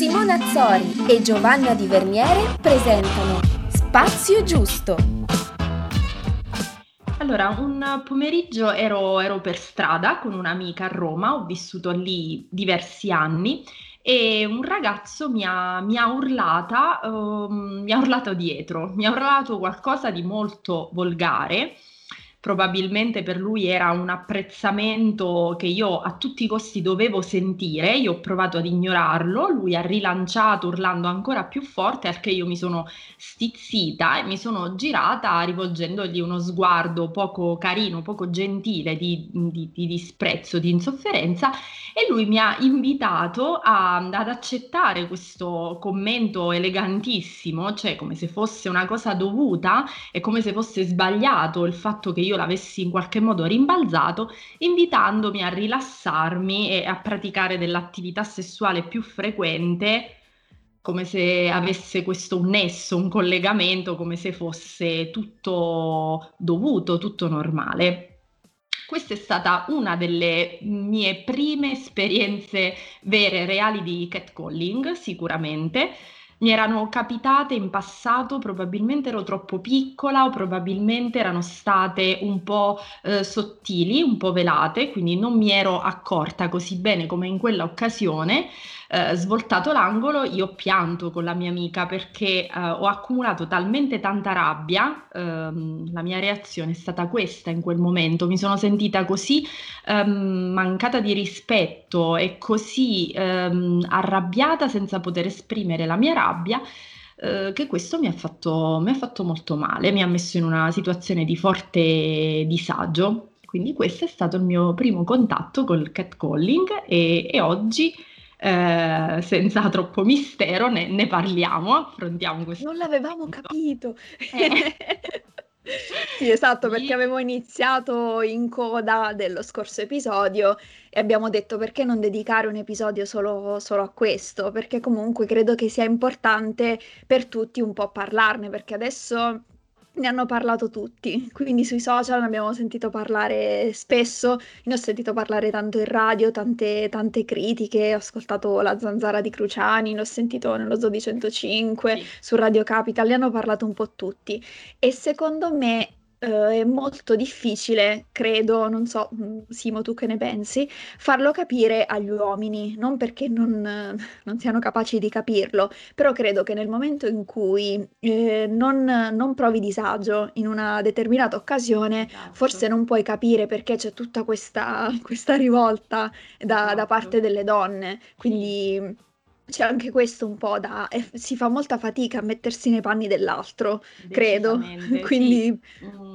Simona Azzori e Giovanna Di Verniere presentano Spazio Giusto. Allora, un pomeriggio ero, ero per strada con un'amica a Roma, ho vissuto lì diversi anni e un ragazzo mi ha, mi ha urlata, um, mi ha urlato dietro, mi ha urlato qualcosa di molto volgare probabilmente per lui era un apprezzamento che io a tutti i costi dovevo sentire, io ho provato ad ignorarlo, lui ha rilanciato urlando ancora più forte, che io mi sono stizzita e mi sono girata rivolgendogli uno sguardo poco carino, poco gentile di, di, di disprezzo, di insofferenza e lui mi ha invitato a, ad accettare questo commento elegantissimo, cioè come se fosse una cosa dovuta e come se fosse sbagliato il fatto che io io l'avessi in qualche modo rimbalzato, invitandomi a rilassarmi e a praticare dell'attività sessuale più frequente, come se avesse questo un nesso, un collegamento, come se fosse tutto dovuto, tutto normale. Questa è stata una delle mie prime esperienze vere, reali di catcalling, sicuramente mi erano capitate in passato, probabilmente ero troppo piccola o probabilmente erano state un po' eh, sottili, un po' velate, quindi non mi ero accorta così bene come in quella occasione eh, svoltato l'angolo, io pianto con la mia amica perché eh, ho accumulato talmente tanta rabbia, ehm, la mia reazione è stata questa in quel momento, mi sono sentita così ehm, mancata di rispetto e così ehm, arrabbiata senza poter esprimere la mia rabbia eh, che questo mi ha, fatto, mi ha fatto molto male, mi ha messo in una situazione di forte disagio. Quindi questo è stato il mio primo contatto col catcalling e, e oggi eh, senza troppo mistero ne, ne, parliamo, affrontiamo questo. Non l'avevamo punto. capito. Eh. sì, esatto, perché avevo iniziato in coda dello scorso episodio e abbiamo detto perché non dedicare un episodio solo, solo, a questo, perché comunque credo che sia importante per tutti un po' parlarne, perché adesso ne hanno parlato tutti, quindi sui social ne abbiamo sentito parlare spesso, ne ho sentito parlare tanto in radio, tante, tante critiche, ho ascoltato la zanzara di Cruciani, ne ho sentito nello Zoo 105, sì. su Radio Capital, ne hanno parlato un po' tutti e secondo me uh, è molto difficile, credo, non so, mm, Simo, tu che ne pensi, farlo capire agli uomini, non perché non, non siano capaci di capirlo, però credo che nel momento in cui eh, non, non, provi disagio in una determinata occasione, esatto. forse non puoi capire perché c'è tutta questa, questa rivolta da, esatto. da parte delle donne. Quindi c'è anche questo un po' da... eh, si fa molta fatica a mettersi nei panni dell'altro, credo. Quindi... Sì. Mm,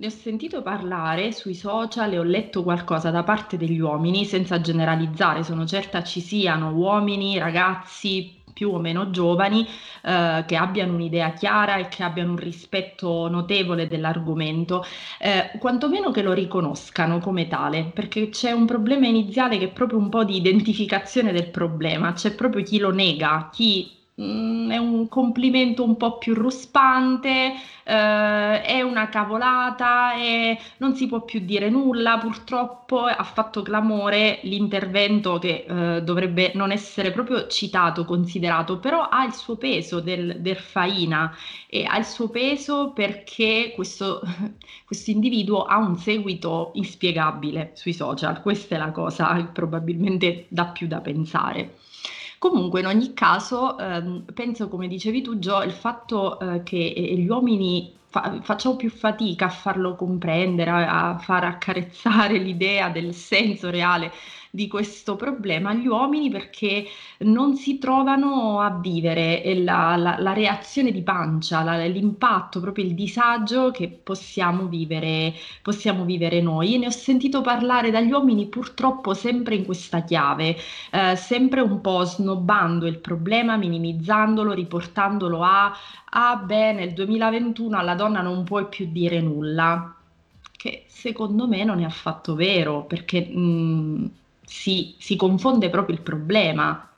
ne ho sentito parlare sui social e ho letto qualcosa da parte degli uomini, senza generalizzare, sono certa ci siano uomini, ragazzi, più o meno giovani eh, che abbiano un'idea chiara e che abbiano un rispetto notevole dell'argomento, eh, quantomeno che lo riconoscano come tale, perché c'è un problema iniziale che è proprio un po' di identificazione del problema, c'è proprio chi lo nega, chi Mm, è un complimento un po' più ruspante, eh, è una cavolata e non si può più dire nulla. Purtroppo ha fatto clamore l'intervento che eh, dovrebbe non essere proprio citato, considerato, però ha il suo peso del, del faina e ha il suo peso perché questo, questo individuo ha un seguito inspiegabile sui social. Questa è la cosa che probabilmente dà più da pensare. Comunque, in ogni caso, ehm, penso, come dicevi tu, Gio, il fatto eh, che eh, gli uomini fa- facciamo più fatica a farlo comprendere, a, a far accarezzare l'idea del senso reale di questo problema agli uomini perché non si trovano a vivere la, la, la reazione di pancia, la, l'impatto, proprio il disagio che possiamo vivere, possiamo vivere noi. E ne ho sentito parlare dagli uomini purtroppo sempre in questa chiave, eh, sempre un po' snobbando il problema, minimizzandolo, riportandolo a, ah beh, nel 2021 alla donna non puoi più dire nulla che secondo me non è affatto vero, perché mh, si, si confonde proprio il problema.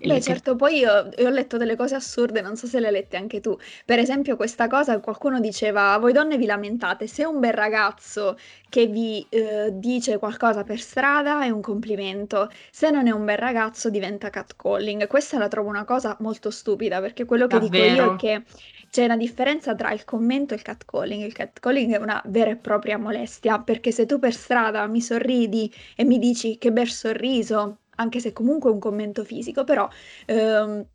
Beh, certo, poi io, io ho letto delle cose assurde, non so se le hai lette anche tu. Per esempio, questa cosa, qualcuno diceva, voi donne vi lamentate, se un bel ragazzo che vi eh, dice qualcosa per strada è un complimento, se non è un bel ragazzo diventa catcalling. Questa la trovo una cosa molto stupida, perché quello che dico io è che c'è una differenza tra il commento e il catcalling. Il catcalling è una vera e propria molestia, perché se tu per strada mi sorridi e mi dici che bel sorriso, anche se comunque è un commento fisico, però ehm,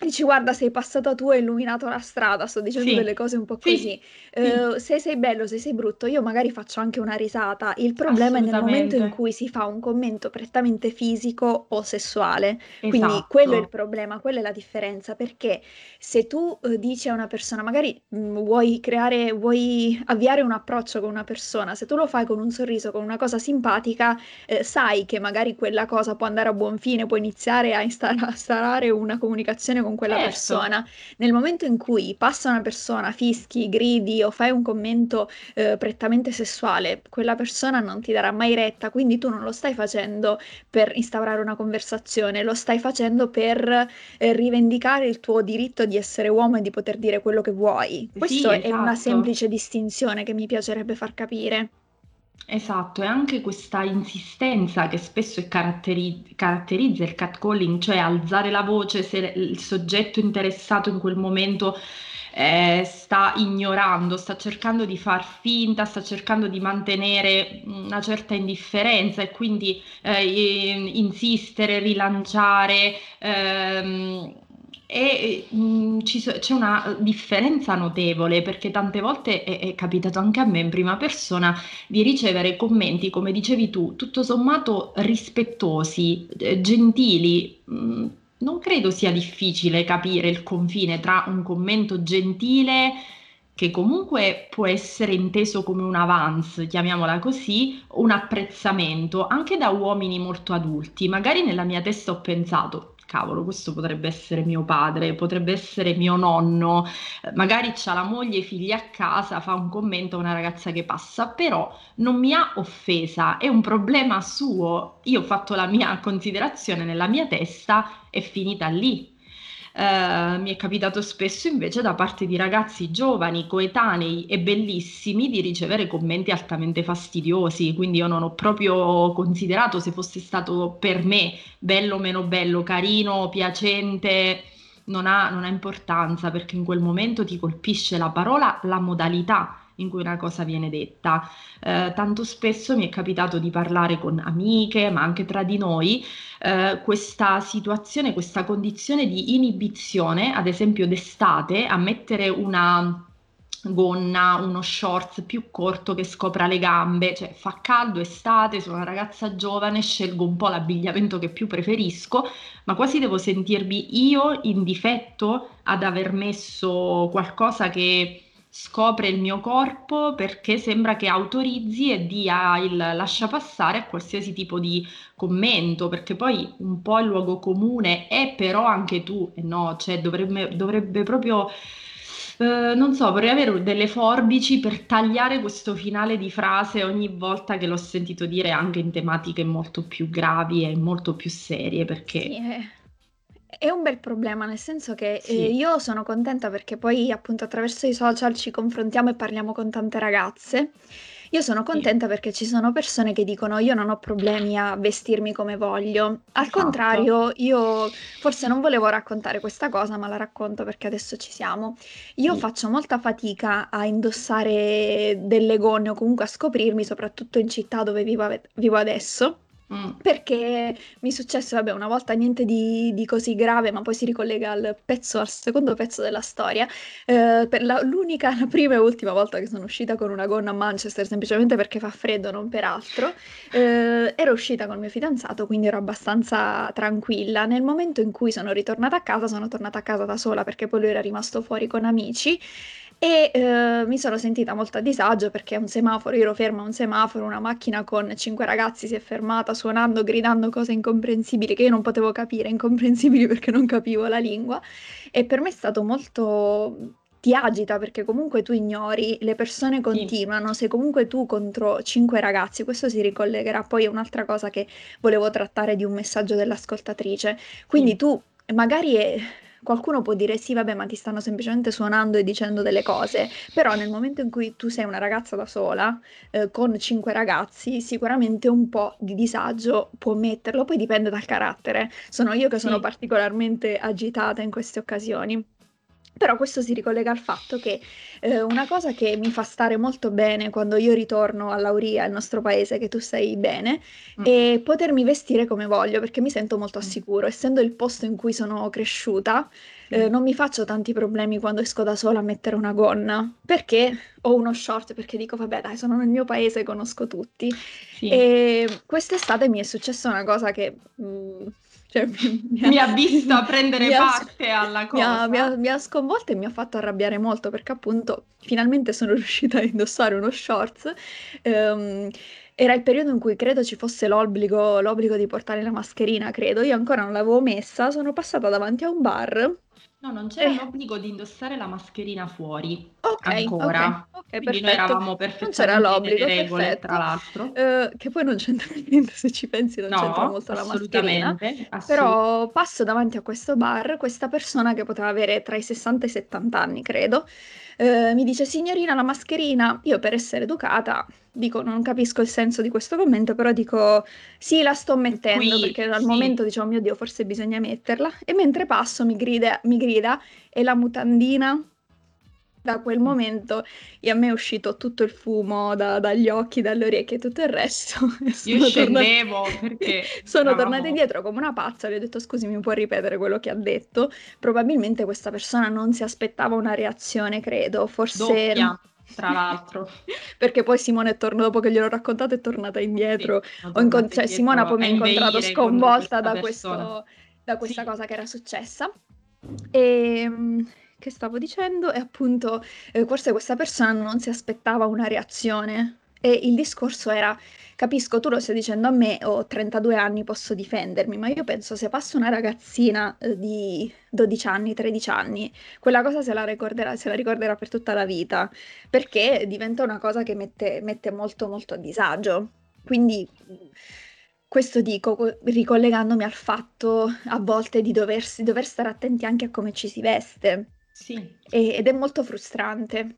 Dici, guarda, sei passata tu e hai illuminato la strada, sto dicendo Sì, delle cose un po' sì, così. sì, Eh, se sei bello, se sei brutto, io magari faccio anche una risata. Il problema è nel momento in cui si fa un commento prettamente fisico o sessuale. Quindi quello è il problema, quella è la differenza, perché se tu eh, dici a una persona, magari mh, mm, vuoi creare, vuoi avviare un approccio con una persona, se tu lo fai con un sorriso, con una cosa simpatica, eh, sai che magari quella cosa può andare a buon fine, può iniziare a instaurare una comunicazione con quella certo. persona. Nel momento in cui passa una persona, fischi, gridi o fai un commento eh, prettamente sessuale, quella persona non ti darà mai retta, quindi tu non lo stai facendo per instaurare una conversazione, lo stai facendo per eh, rivendicare il tuo diritto di essere uomo e di poter dire quello che vuoi. Questo sì, è una esatto. semplice distinzione che mi piacerebbe far capire. Esatto, e anche questa insistenza che spesso caratteri- caratterizza il catcalling, cioè alzare la voce se il soggetto interessato in quel momento eh, sta ignorando, sta cercando di far finta, sta cercando di mantenere una certa indifferenza e quindi eh, insistere, rilanciare. Ehm, e mh, mm, so- c'è una differenza notevole perché tante volte è, è capitato anche a me in prima persona di ricevere commenti, come dicevi tu, tutto sommato rispettosi, eh, gentili. Mm, non credo sia difficile capire il confine tra un commento gentile che comunque può essere inteso come un avance, chiamiamola così, un apprezzamento anche da uomini molto adulti. Magari nella mia testa ho pensato, cavolo, questo potrebbe essere mio padre, potrebbe essere mio nonno, eh, magari c'ha la moglie e figli a casa, fa un commento a una ragazza che passa, però non mi ha offesa, è un problema suo, io ho fatto la mia considerazione nella mia testa, è finita lì eh, mi è capitato spesso invece da parte di ragazzi giovani, coetanei e bellissimi di ricevere commenti altamente fastidiosi, quindi io non ho proprio considerato se fosse stato per me bello meno bello, carino, piacente. Non ha, non ha importanza perché in quel momento ti colpisce la parola, la modalità in cui una cosa viene detta. Eh, tanto spesso mi è capitato di parlare con amiche, ma anche tra di noi, eh, questa situazione, questa condizione di inibizione, ad esempio d'estate, a mettere una gonna, uno shorts più corto che scopra le gambe, cioè fa caldo, estate, sono una ragazza giovane, scelgo un po' l'abbigliamento che più preferisco, ma quasi devo sentirmi io in difetto ad aver messo qualcosa che scopre il mio corpo perché sembra che autorizzi e dia il lascia passare a qualsiasi tipo di commento, perché poi un po' il luogo comune è però anche tu, e no, cioè dovrebbe, dovrebbe proprio... Uh, non so, vorrei avere delle forbici per tagliare questo finale di frase ogni volta che l'ho sentito dire anche in tematiche molto più gravi e molto più serie, perché sì, eh. È un bel problema, nel senso che eh, io sono contenta perché poi appunto attraverso i social ci confrontiamo e parliamo con tante ragazze. Io sono Sì. contenta perché ci sono persone che dicono io non ho problemi a vestirmi come voglio. Al Esatto. contrario, io forse non volevo raccontare questa cosa, ma la racconto perché adesso ci siamo. Io Sì. faccio molta fatica a indossare delle gonne o comunque a scoprirmi, soprattutto in città dove vivo, vivo adesso Mm. Perché mi è successo, vabbè, una volta niente di, di, così grave, ma poi si ricollega al pezzo, al secondo pezzo della storia. Eh, per la, l'unica, la prima e ultima volta che sono uscita con una gonna a Manchester, semplicemente perché fa freddo, non per altro, eh, ero uscita con il mio fidanzato, quindi ero abbastanza tranquilla. Nel momento in cui sono ritornata a casa, sono tornata a casa da sola perché poi lui era rimasto fuori con amici e eh, mi sono sentita molto a disagio perché un semaforo, io ero ferma a un semaforo, una macchina con cinque ragazzi si è fermata suonando, gridando cose incomprensibili che io non potevo capire, incomprensibili perché non capivo la lingua. E per me è stato molto ti agita perché comunque tu ignori, le persone continuano, se comunque tu contro cinque ragazzi, questo si ricollegherà poi a un'altra cosa che volevo trattare di un messaggio dell'ascoltatrice, quindi tu magari è, Qualcuno può dire sì, vabbè, ma ti stanno semplicemente suonando e dicendo delle cose, però nel momento in cui tu sei una ragazza da sola, eh, con cinque ragazzi, sicuramente un po' di disagio può metterlo, poi dipende dal carattere. Sono io che sono particolarmente agitata in queste occasioni. Però questo si ricollega al fatto che eh, una cosa che mi fa stare molto bene quando io ritorno a Lauria, al nostro paese, che tu sei bene, mm. è potermi vestire come voglio, perché mi sento molto mm. sicuro. Essendo il posto in cui sono cresciuta, eh, non mi faccio tanti problemi quando esco da sola a mettere una gonna, perché ho uno short, perché dico, vabbè dai, sono nel mio paese, conosco tutti. Sì. E quest'estate mi è successa una cosa che... Mh, mm, cioè, mi, ha, mi, ha, visto a prendere parte alla cosa. Mi ha, mi ha, sconvolto e mi ha fatto arrabbiare molto perché appunto finalmente sono riuscita a indossare uno shorts. Um, era il periodo in cui credo ci fosse l'obbligo, l'obbligo di portare la mascherina, credo. Io ancora non l'avevo messa, sono passata davanti a un bar No, non c'era Eh. l'obbligo di indossare la mascherina fuori, Okay, ancora. ok, ok, Quindi noi eravamo Non c'era perfettamente l'obbligo, regole, tra perfetto. l'altro. Eh, che poi non c'entra niente, se ci pensi, non c'entra molto la mascherina. assolutamente, Però passo davanti a questo bar, questa persona che poteva avere tra i 60 e i 70 anni, credo, eh, mi dice signorina la mascherina, io per essere educata dico non capisco il senso di questo commento, però dico sì la sto mettendo Qui, perché al sì. momento dicevo mio Dio forse bisogna metterla. E mentre passo mi grida, mi grida e la mutandina da quel momento a me è uscito tutto il fumo da, dagli occhi, dalle orecchie e tutto il resto. Io scendevo tornata... perché... sono eravamo... tornata indietro come una pazza, vi ho detto scusi mi può ripetere quello che ha detto? Probabilmente questa persona non si aspettava una reazione, credo, forse... Doppia tra l'altro. Perché poi Simone è dopo che gliel'ho raccontato, è tornata indietro. Sì, incont- cioè, Simona poi mi ha incontrato sconvolta da, questo, da, questa sì. cosa che era successa. E ehm, che stavo dicendo? E appunto, eh, forse questa persona non si aspettava una reazione. E il discorso era, capisco, tu lo stai dicendo a me, ho 32 anni, posso difendermi, ma io penso se passa una ragazzina eh, di 12 anni, 13 anni, quella cosa se la ricorderà, se la ricorderà per tutta la vita, perché diventa una cosa che mette, mette molto, molto a disagio. Quindi questo dico, ricollegandomi al fatto a volte di doversi, dover stare attenti anche a come ci si veste. Sì. E, ed è molto frustrante.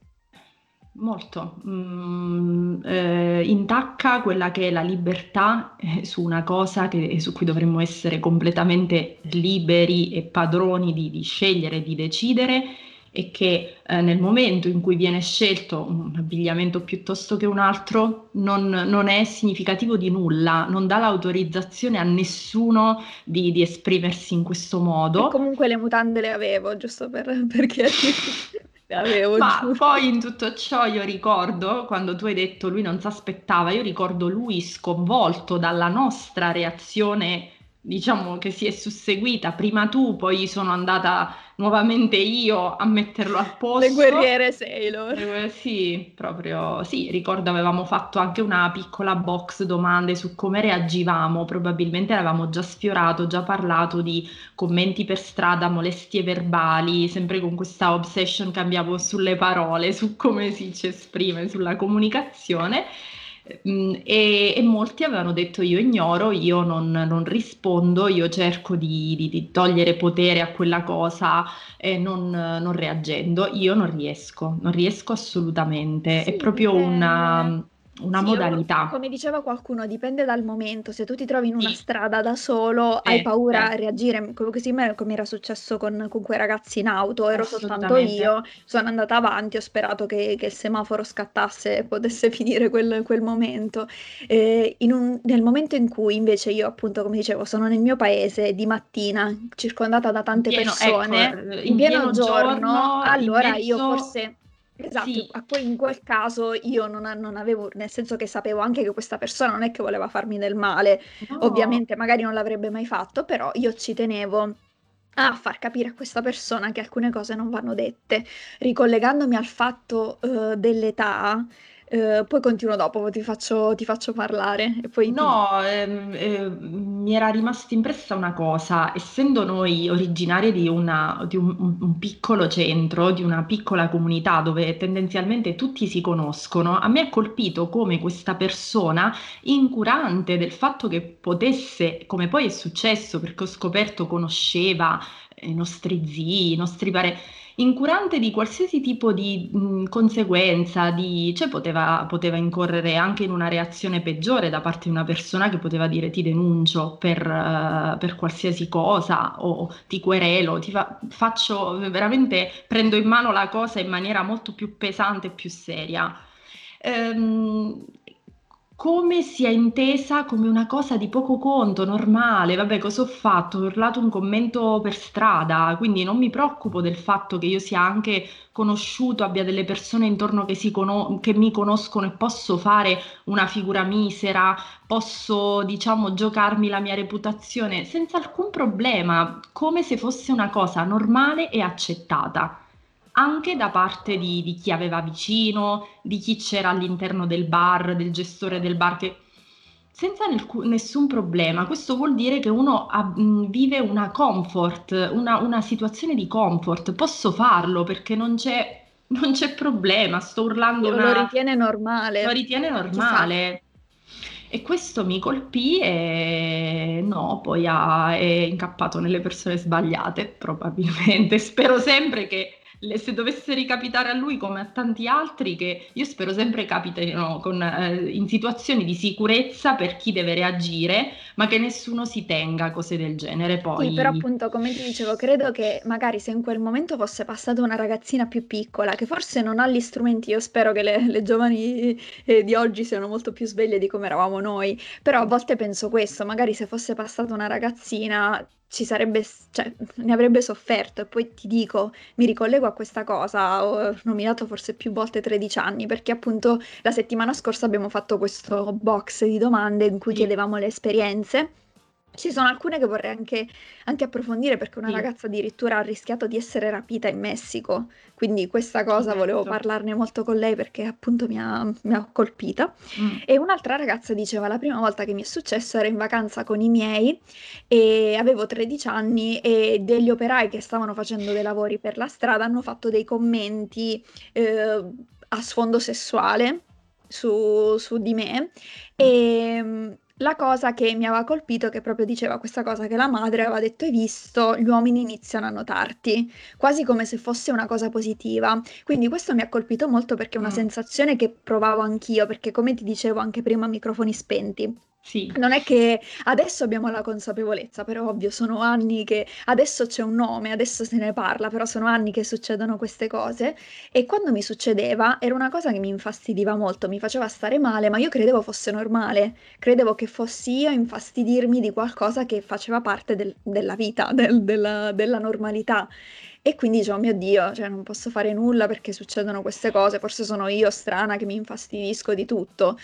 Molto. Mm, eh, intacca quella che è la libertà eh, su una cosa che, su cui dovremmo essere completamente liberi e padroni di, di scegliere, di decidere e che eh, nel momento in cui viene scelto un abbigliamento piuttosto che un altro non, non è significativo di nulla, non dà l'autorizzazione a nessuno di, di esprimersi in questo modo. E comunque le mutande le avevo, giusto per, per chiarire. Avevo, Ma giuro. poi in tutto ciò io ricordo quando tu hai detto lui non si aspettava, io ricordo lui sconvolto dalla nostra reazione diciamo che si è susseguita prima tu, poi sono andata nuovamente io a metterlo al posto. Le guerriere Sailor. Eh, sì, proprio, sì, ricordo avevamo fatto anche una piccola box domande su come reagivamo, probabilmente avevamo già sfiorato, già parlato di commenti per strada, molestie verbali, sempre con questa obsession che abbiamo sulle parole, su come si ci esprime, sulla comunicazione. Mm, e, e, molti avevano detto io ignoro, io non, non rispondo, io cerco di, di, di, togliere potere a quella cosa e non, non, reagendo. Io non riesco, non riesco assolutamente. Sì, è proprio una, una Sì, modalità. come diceva qualcuno, dipende dal momento. Se tu ti trovi in una Sì. strada da solo, hai Eh, paura a eh. reagire, come così me come era successo con con quei ragazzi in auto, ero soltanto io, sono andata avanti, ho sperato che che il semaforo scattasse e potesse finire quel quel momento. In un nel momento in cui invece io, appunto, come dicevo, sono nel mio paese di mattina, circondata da tante pieno ecco, persone, ehm, in pieno giorno, giorno, in allora io mezzo forse Esatto, sì. a poi in quel caso io non a non avevo nel senso che sapevo anche che questa persona non è che voleva farmi del male, No. ovviamente magari non l'avrebbe mai fatto, però io ci tenevo a far capire a questa persona che alcune cose non vanno dette. Ricollegandomi al fatto, uhm, dell'età, uhm, poi continuo dopo, ti faccio ti faccio parlare e poi No, ehm, ehm, mi era rimasta impressa una cosa, essendo noi originarie di una di un un piccolo centro, di una piccola comunità dove tendenzialmente tutti si conoscono, a me ha colpito come questa persona, incurante del fatto che potesse, come poi è successo perché ho scoperto conosceva, ehm, i nostri zii, i nostri pare incurante di qualsiasi tipo di, mhmm, conseguenza, di cioè poteva poteva incorrere anche in una reazione peggiore da parte di una persona che poteva dire: "Ti denuncio per per qualsiasi cosa" o "Ti querelo, ti fa faccio veramente prendo in mano la cosa in maniera molto più pesante e più seria". Ehm, come sia intesa come una cosa di poco conto, normale. Vabbè, cosa ho fatto? Ho urlato un commento per strada, quindi non mi preoccupo del fatto che io sia anche conosciuto, abbia delle persone intorno che si cono che mi conoscono e posso fare una figura misera, posso, diciamo, giocarmi la mia reputazione senza alcun problema, come se fosse una cosa normale e accettata. Anche da parte di di chi aveva vicino, di chi c'era all'interno del bar, del gestore del bar che senza nelcu nessun problema. Questo vuol dire che uno ha mhmm, vive una comfort, una una situazione di comfort. Posso farlo perché non c'è non c'è problema, sto urlando Lo una ritiene normale. lo ritiene normale. E questo mi colpì e no, poi ha è incappato nelle persone sbagliate probabilmente. Spero sempre che se dovesse ricapitare a lui come a tanti altri, che io spero sempre capitino con ehm, in situazioni di sicurezza per chi deve reagire, ma che nessuno si tenga cose del genere. Sì, però Poi appunto come ti dicevo, credo che magari se in quel momento fosse passata una ragazzina più piccola, che forse non ha gli strumenti, io spero che le, le giovani eh, di oggi siano molto più sveglie di come eravamo noi, però a volte penso questo, magari se fosse passata una ragazzina ci sarebbe, cioè, ne avrebbe sofferto e poi ti dico, mi ricollego a questa cosa, ho nominato forse più volte 13 anni, perché appunto la settimana scorsa abbiamo fatto questo box di domande in cui chiedevamo le esperienze. Ci sono alcune che vorrei anche, anche approfondire perché una Sì. ragazza addirittura ha rischiato di essere rapita in Messico, quindi questa cosa volevo Certo. parlarne molto con lei perché appunto mi ha, mi ha colpita. Mh. E un'altra ragazza diceva: La prima volta che mi è successo ero in vacanza con i miei e avevo 13 anni e degli operai che stavano facendo dei lavori per la strada hanno fatto dei commenti eh, a sfondo sessuale su, su di me. E mm, la cosa che mi aveva colpito che proprio diceva questa cosa che la madre aveva detto: Hai visto, gli uomini iniziano a notarti, quasi come se fosse una cosa positiva. Quindi questo mi ha colpito molto perché è una Mh. sensazione che provavo anch'io, perché come ti dicevo anche prima, microfoni spenti. Sì. Non è che adesso abbiamo la consapevolezza, però ovvio sono anni che adesso c'è un nome, adesso se ne parla, però sono anni che succedono queste cose e quando mi succedeva era una cosa che mi infastidiva molto, mi faceva stare male, ma io credevo fosse normale, credevo che fossi io a infastidirmi di qualcosa che faceva parte del- della vita, del- della, della normalità. E quindi dicevo, mio Dio, cioè non posso fare nulla perché succedono queste cose, forse sono io strana che mi infastidisco di tutto.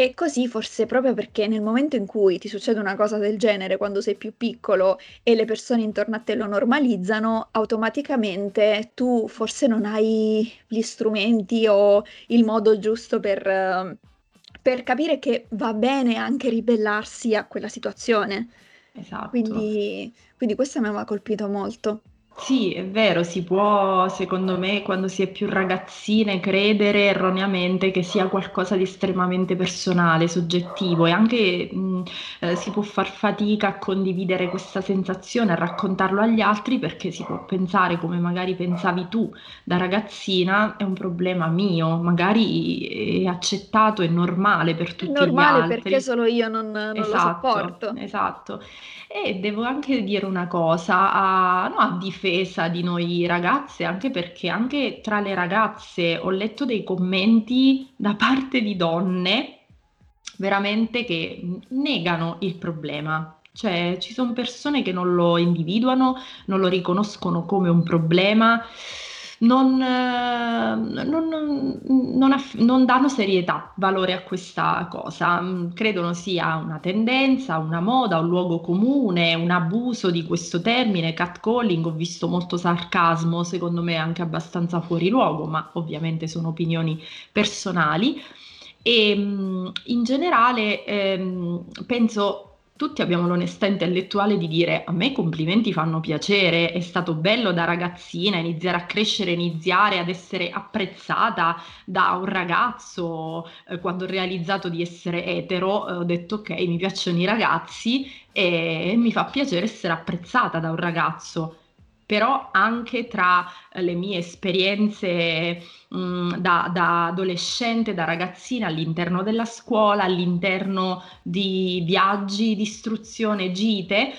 E così forse proprio perché nel momento in cui ti succede una cosa del genere, quando sei più piccolo e le persone intorno a te lo normalizzano, automaticamente tu forse non hai gli strumenti o il modo giusto per, eh, per capire che va bene anche ribellarsi a quella situazione. Esatto. Quindi, quindi questo mi aveva colpito molto. Sì, è vero, si può, secondo me, quando si è più ragazzine, credere erroneamente che sia qualcosa di estremamente personale, soggettivo e anche mh, eh, si può far fatica a condividere questa sensazione, a raccontarlo agli altri perché si può pensare come magari pensavi tu da ragazzina, è un problema mio, magari è accettato, è normale per tutti Normale gli altri. perché solo io non, non esatto, lo sopporto. Esatto. E devo anche dire una cosa, a, no, a difesa di noi ragazze, anche perché anche tra le ragazze ho letto dei commenti da parte di donne veramente che negano il problema. Cioè, ci sono persone che non lo individuano, non lo riconoscono come un problema non, eh, non, non, aff- non danno serietà, valore a questa cosa. Mm, credono sia una tendenza, una moda, un luogo comune, un abuso di questo termine, catcalling. Ho visto molto sarcasmo, secondo me anche abbastanza fuori luogo, ma ovviamente sono opinioni personali. E mm, in generale ehm, penso tutti abbiamo l'onestà intellettuale di dire a me i complimenti fanno piacere, è stato bello da ragazzina iniziare a crescere, iniziare ad essere apprezzata da un ragazzo eh, quando ho realizzato di essere etero, eh, ho detto ok, mi piacciono i ragazzi e mi fa piacere essere apprezzata da un ragazzo però anche tra eh, le mie esperienze mh, da, da, adolescente, da ragazzina all'interno della scuola, all'interno di viaggi di istruzione, gite,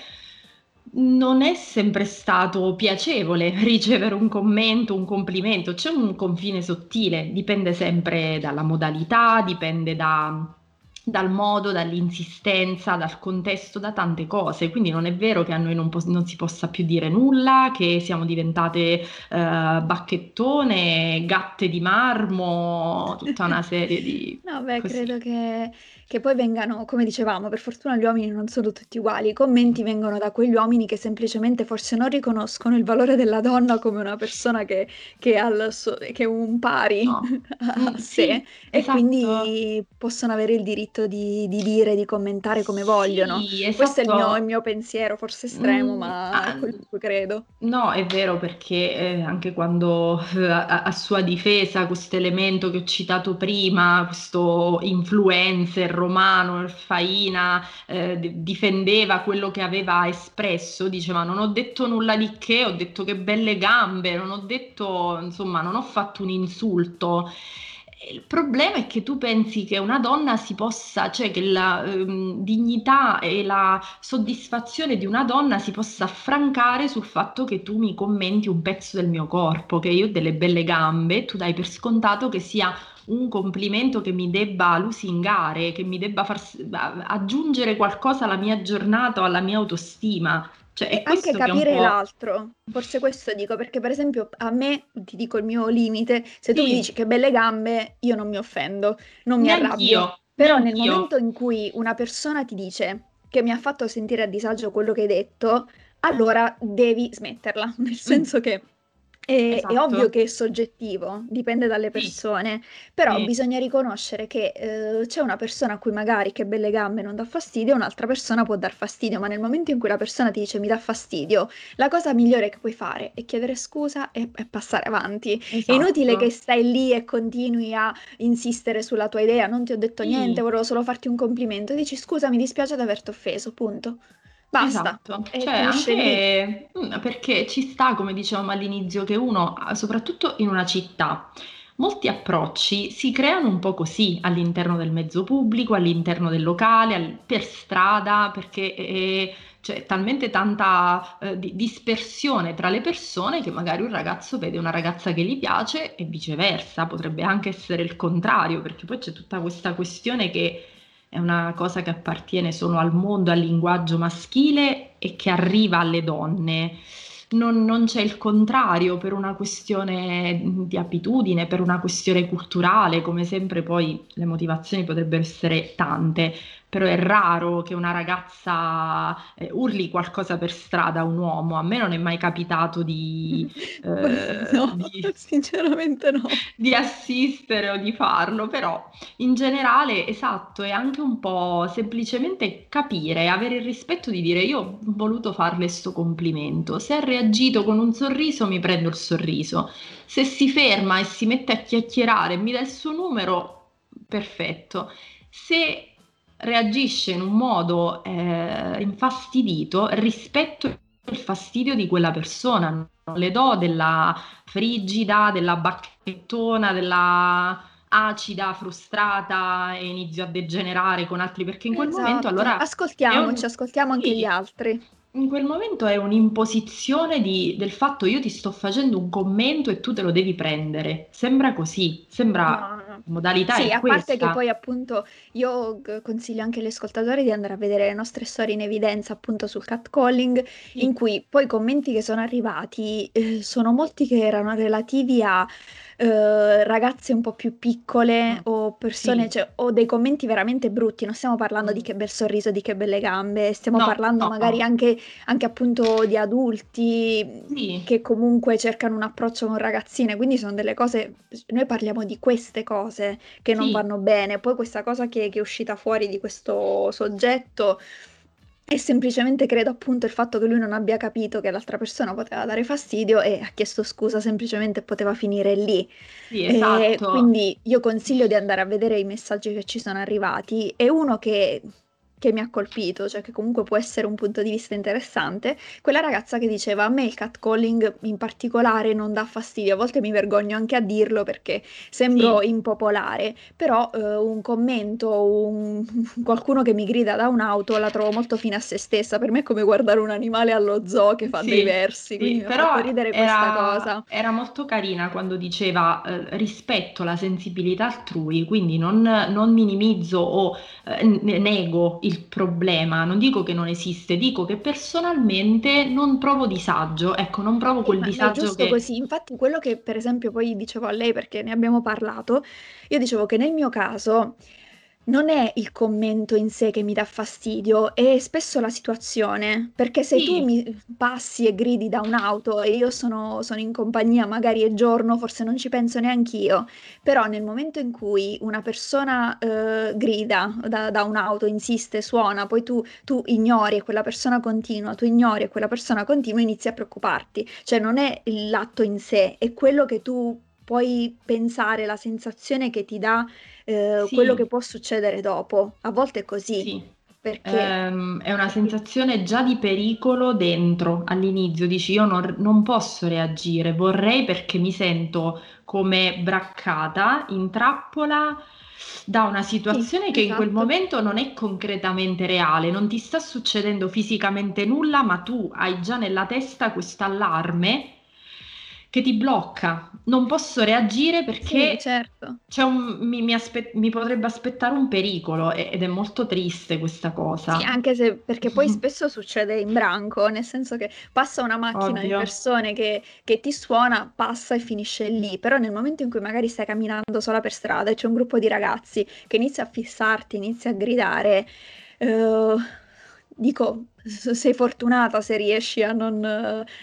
non è sempre stato piacevole ricevere un commento, un complimento, c'è un confine sottile, dipende sempre dalla modalità, dipende da dal modo, dall'insistenza, dal contesto, da tante cose. Quindi non è vero che a noi non, po- non si possa più dire nulla, che siamo diventate eh, bacchettone, gatte di marmo, tutta una serie di... no, beh, così. credo che che poi vengano, come dicevamo, per fortuna gli uomini non sono tutti uguali, i commenti vengono da quegli uomini che semplicemente forse non riconoscono il valore della donna come una persona che, che, ha, so- che è un pari no. a sé sì, e esatto. quindi possono avere il diritto di, di dire, di commentare come sì, vogliono. Esatto. Questo è il mio, il mio, pensiero, forse estremo, mm, ma ah, che credo. No, è vero perché eh, anche quando eh, a, a sua difesa questo elemento che ho citato prima, questo influencer romano, Faina, eh, difendeva quello che aveva espresso, diceva non ho detto nulla di che, ho detto che belle gambe, non ho detto, insomma, non ho fatto un insulto. Il problema è che tu pensi che una donna si possa, cioè che la ehm, dignità e la soddisfazione di una donna si possa affrancare sul fatto che tu mi commenti un pezzo del mio corpo, che io ho delle belle gambe, tu dai per scontato che sia un complimento che mi debba lusingare, che mi debba far aggiungere qualcosa alla mia giornata o alla mia autostima. Cioè, anche capire l'altro, forse questo dico, perché per esempio a me, ti dico il mio limite, se tu sì. mi dici che belle gambe, io non mi offendo, non mi Neanch'io. arrabbio. Però Neanch'io. nel momento in cui una persona ti dice che mi ha fatto sentire a disagio quello che hai detto, allora devi smetterla, nel senso che e, È ovvio esatto. che è soggettivo, dipende dalle persone, però Sì. bisogna riconoscere che eh, c'è una persona a cui magari che belle gambe non dà fastidio, un'altra persona può dar fastidio, ma nel momento in cui la persona ti dice mi dà fastidio, la cosa migliore che puoi fare è chiedere scusa e, e passare avanti. È inutile che stai lì e continui a insistere sulla tua idea, non ti ho detto niente, volevo solo farti un complimento, dici scusa, mi dispiace di averti offeso, punto. Basta. Esatto, cioè anche mm, perché ci sta, come dicevamo all'inizio, che uno, soprattutto in una città, molti approcci si creano un po' così all'interno del mezzo pubblico, all'interno del locale, per strada, perché è, c'è talmente tanta eh, dispersione tra le persone che magari un ragazzo vede una ragazza che gli piace e viceversa, potrebbe anche essere il contrario, perché poi c'è tutta questa questione che è una cosa che appartiene solo al mondo, al linguaggio maschile e che arriva alle donne. Non, non, c'è il contrario per una questione di abitudine, per una questione culturale, come sempre poi le motivazioni potrebbero essere tante, però è raro che una ragazza eh, urli qualcosa per strada a un uomo. A me non è mai capitato di, eh, no, di, sinceramente no. di assistere o di farlo, però in generale, esatto, è anche un po' semplicemente capire, avere il rispetto di dire io ho voluto farle sto complimento. Se ha reagito con un sorriso, mi prendo il sorriso. Se si ferma e si mette a chiacchierare e mi dà il suo numero, perfetto. Se reagisce in un modo eh, infastidito, rispetto il fastidio di quella persona, non le do della frigida, della bacchettona, della acida, frustrata e inizio a degenerare con altri perché in quel esatto. momento allora ascoltiamoci, un... ascoltiamo anche sì. gli altri in quel momento è un'imposizione di, del fatto io ti sto facendo un commento e tu te lo devi prendere. Sembra così, sembra. Modalità sì, è a questa. parte che poi appunto io consiglio anche agli ascoltatori di andare a vedere le nostre storie in evidenza appunto sul catcalling, sì. in cui poi i commenti che sono arrivati eh, sono molti che erano relativi a eh, ragazze un po' più piccole mm. o persone, sì. cioè, o dei commenti veramente brutti. Non stiamo parlando mm. di che bel sorriso, di che belle gambe, stiamo no, parlando no, magari no. Anche, anche, appunto di adulti sì. che comunque cercano un approccio con ragazzine. Quindi sono delle cose, noi parliamo di queste cose che non sì. vanno bene. Poi questa cosa che, che è uscita fuori di questo soggetto e semplicemente credo appunto il fatto che lui non abbia capito che l'altra persona poteva dare fastidio e ha chiesto scusa semplicemente poteva finire lì. Sì, esatto. quindi io consiglio di andare a vedere i messaggi che ci sono arrivati e uno che che mi ha colpito, cioè che comunque può essere un punto di vista interessante, quella ragazza che diceva a me il catcalling in particolare non dà fastidio, a volte mi vergogno anche a dirlo perché sembro sì. impopolare, però eh, un commento, un... qualcuno che mi grida da un'auto la trovo molto fine a se stessa, per me è come guardare un animale allo zoo che fa sì, dei versi, quindi sì, però ridere era, questa cosa. Era molto carina quando diceva eh, rispetto la sensibilità altrui, quindi non, non minimizzo o eh, nego il il problema, non dico che non esiste, dico che personalmente non provo disagio, ecco, non provo quel Ma è disagio giusto che... così, infatti quello che per esempio poi dicevo a lei perché ne abbiamo parlato, io dicevo che nel mio caso non è il commento in sé che mi dà fastidio, è spesso la situazione, perché se tu mi passi e gridi da un'auto e io sono, sono in compagnia, magari è giorno, forse non ci penso neanch'io, però nel momento in cui una persona eh, grida da, da un'auto, insiste, suona, poi tu, tu ignori e quella persona continua, tu ignori e quella persona continua, inizi a preoccuparti. Cioè non è l'atto in sé, è quello che tu puoi pensare, la sensazione che ti dà eh, sì. quello che può succedere dopo. A volte è così. Sì. Perché... Ehm, è una sensazione già di pericolo dentro all'inizio, dici io non, non, posso reagire, vorrei perché mi sento come braccata in trappola da una situazione sì, che esatto. in quel esatto. momento non è concretamente reale, non ti sta succedendo fisicamente nulla, ma tu hai già nella testa questo allarme che ti blocca. Non posso reagire perché sì, certo. un, mi, mi, aspe- mi, potrebbe aspettare un pericolo ed è molto triste questa cosa. Sì, anche se perché poi spesso succede in branco, nel senso che passa una macchina Ovvio. di persone che, che, ti suona, passa e finisce lì, però nel momento in cui magari stai camminando sola per strada e c'è un gruppo di ragazzi che inizia a fissarti, inizia a gridare. Uh, dico, sei fortunata se riesci a non,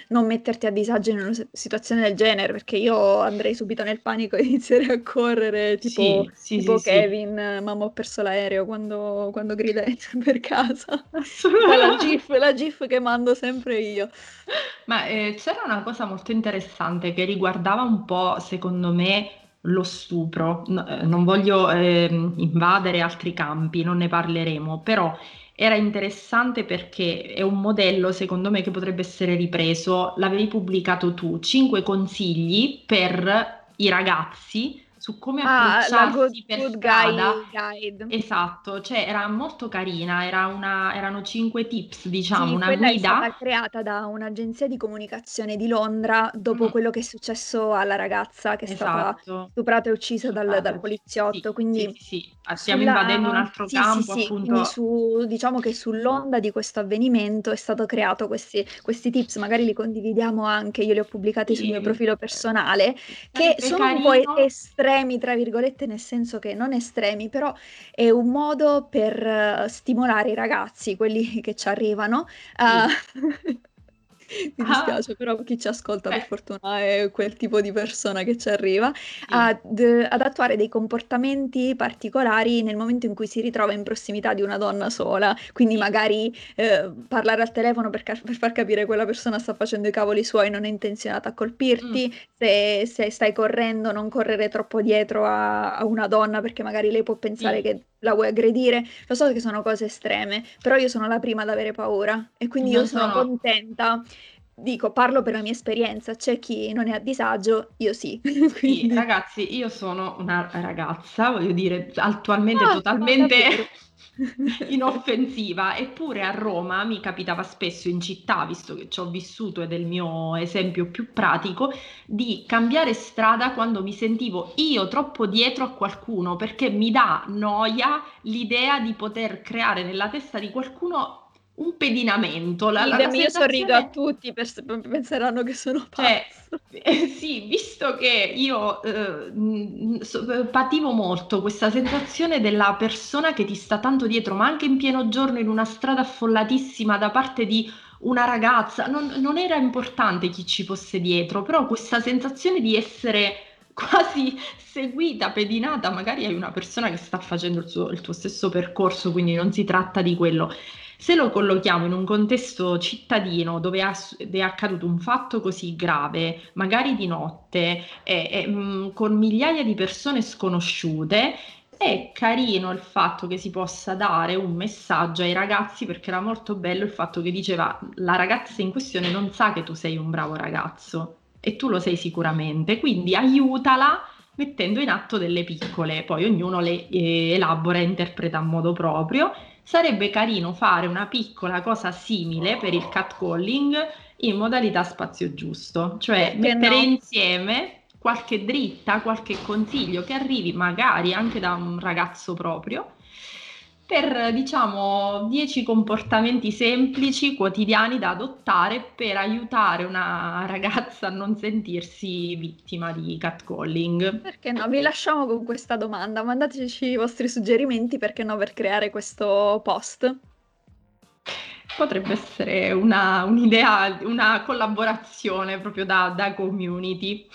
non, metterti a disagio in una situazione del genere, perché io andrei subito nel panico e inizierei a correre, tipo, sì, sì, tipo sì, Kevin, mamma ho perso l'aereo quando, quando grida per casa. la GIF, la GIF che mando sempre io. Ma eh, c'era una cosa molto interessante che riguardava un po', secondo me, lo stupro. No, eh, non voglio eh, invadere altri campi, non ne parleremo, però era interessante perché è un modello, secondo me, che potrebbe essere ripreso. L'avevi pubblicato tu, 5 consigli per i ragazzi su come ah, approcciarsi per good strada. Guide. Esatto, cioè era molto carina, era una, erano cinque tips, diciamo, sì, una guida. È stata creata da un'agenzia di comunicazione di Londra dopo mm. quello che è successo alla ragazza che è esatto. stata stuprata e uccisa dal, dal poliziotto. Sì, quindi sì, sì, ah, stiamo sulla... invadendo un altro campo, appunto. Su, diciamo che sull'onda di questo avvenimento è stato creato questi, questi tips, magari li condividiamo anche, io li ho pubblicati sul mio profilo personale, che sono carino. un po' estremi estremi, tra virgolette, nel senso che non estremi, però è un modo per uh, stimolare i ragazzi, quelli che ci arrivano, a... Sì. Mi ah. dispiace, però chi ci ascolta per fortuna è quel tipo di persona che ci arriva, ad, ad attuare dei comportamenti particolari nel momento in cui si ritrova in prossimità di una donna sola. Quindi magari eh, parlare al telefono per, ca- per far capire che quella persona sta facendo i cavoli suoi, non è intenzionata a colpirti, mm. se, se stai correndo non correre troppo dietro a, a una donna perché magari lei può pensare Sì. che la vuoi aggredire. Lo so che sono cose estreme, però io sono la prima ad avere paura e quindi io sono sono contenta. Dico, parlo per la mia esperienza, c'è chi non è a disagio, io sì. Sì, ragazzi, io sono una ragazza, voglio dire, attualmente Ah, totalmente inoffensiva, eppure a Roma mi capitava spesso in città, visto che ci ho vissuto ed è il mio esempio più pratico, di cambiare strada quando mi sentivo io troppo dietro a qualcuno, perché mi dà noia l'idea di poter creare nella testa di qualcuno un pedinamento. La, la, io sorrido a tutti, pers- penseranno che sono cioè, pazzo. Eh, sì, visto che io eh, so, pativo molto questa sensazione della persona che ti sta tanto dietro, ma anche in pieno giorno in una strada affollatissima da parte di una ragazza, non, non era importante chi ci fosse dietro, però questa sensazione di essere quasi seguita, pedinata, magari hai una persona che sta facendo il, suo, il tuo stesso percorso, quindi non si tratta di quello. Se lo collochiamo in un contesto cittadino dove è accaduto un fatto così grave, magari di notte, e, e, mh, mm, con migliaia di persone sconosciute, è carino il fatto che si possa dare un messaggio ai ragazzi perché era molto bello il fatto che diceva la ragazza in questione non sa che tu sei un bravo ragazzo e tu lo sei sicuramente, quindi aiutala mettendo in atto delle piccole, poi ognuno le eh, elabora e interpreta a modo proprio sarebbe carino fare una piccola cosa simile per il catcalling in modalità spazio giusto, cioè Perché mettere no? insieme qualche dritta, qualche consiglio che arrivi magari anche da un ragazzo proprio per diciamo 10 comportamenti semplici quotidiani da adottare per aiutare una ragazza a non sentirsi vittima di catcalling. Perché no? Vi lasciamo con questa domanda, mandateci i vostri suggerimenti perché no per creare questo post. Potrebbe essere una, un'idea, una collaborazione proprio da, da community.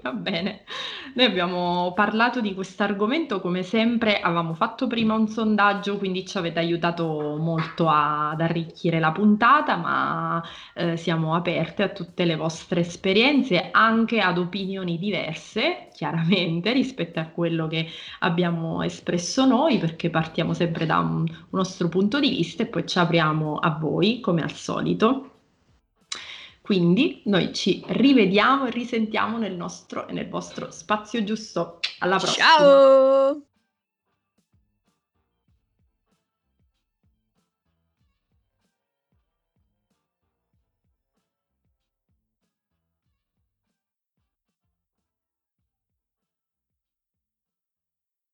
Va bene. Noi abbiamo parlato di questo argomento, come sempre avevamo fatto prima un sondaggio, quindi ci avete aiutato molto a, ad arricchire la puntata, ma eh, siamo aperte a tutte le vostre esperienze, anche ad opinioni diverse, chiaramente, rispetto a quello che abbiamo espresso noi, perché partiamo sempre da un, un nostro punto di vista e poi ci apriamo a voi, come al solito. Quindi noi ci rivediamo e risentiamo nel nostro e nel vostro spazio giusto. Alla prossima. Ciao!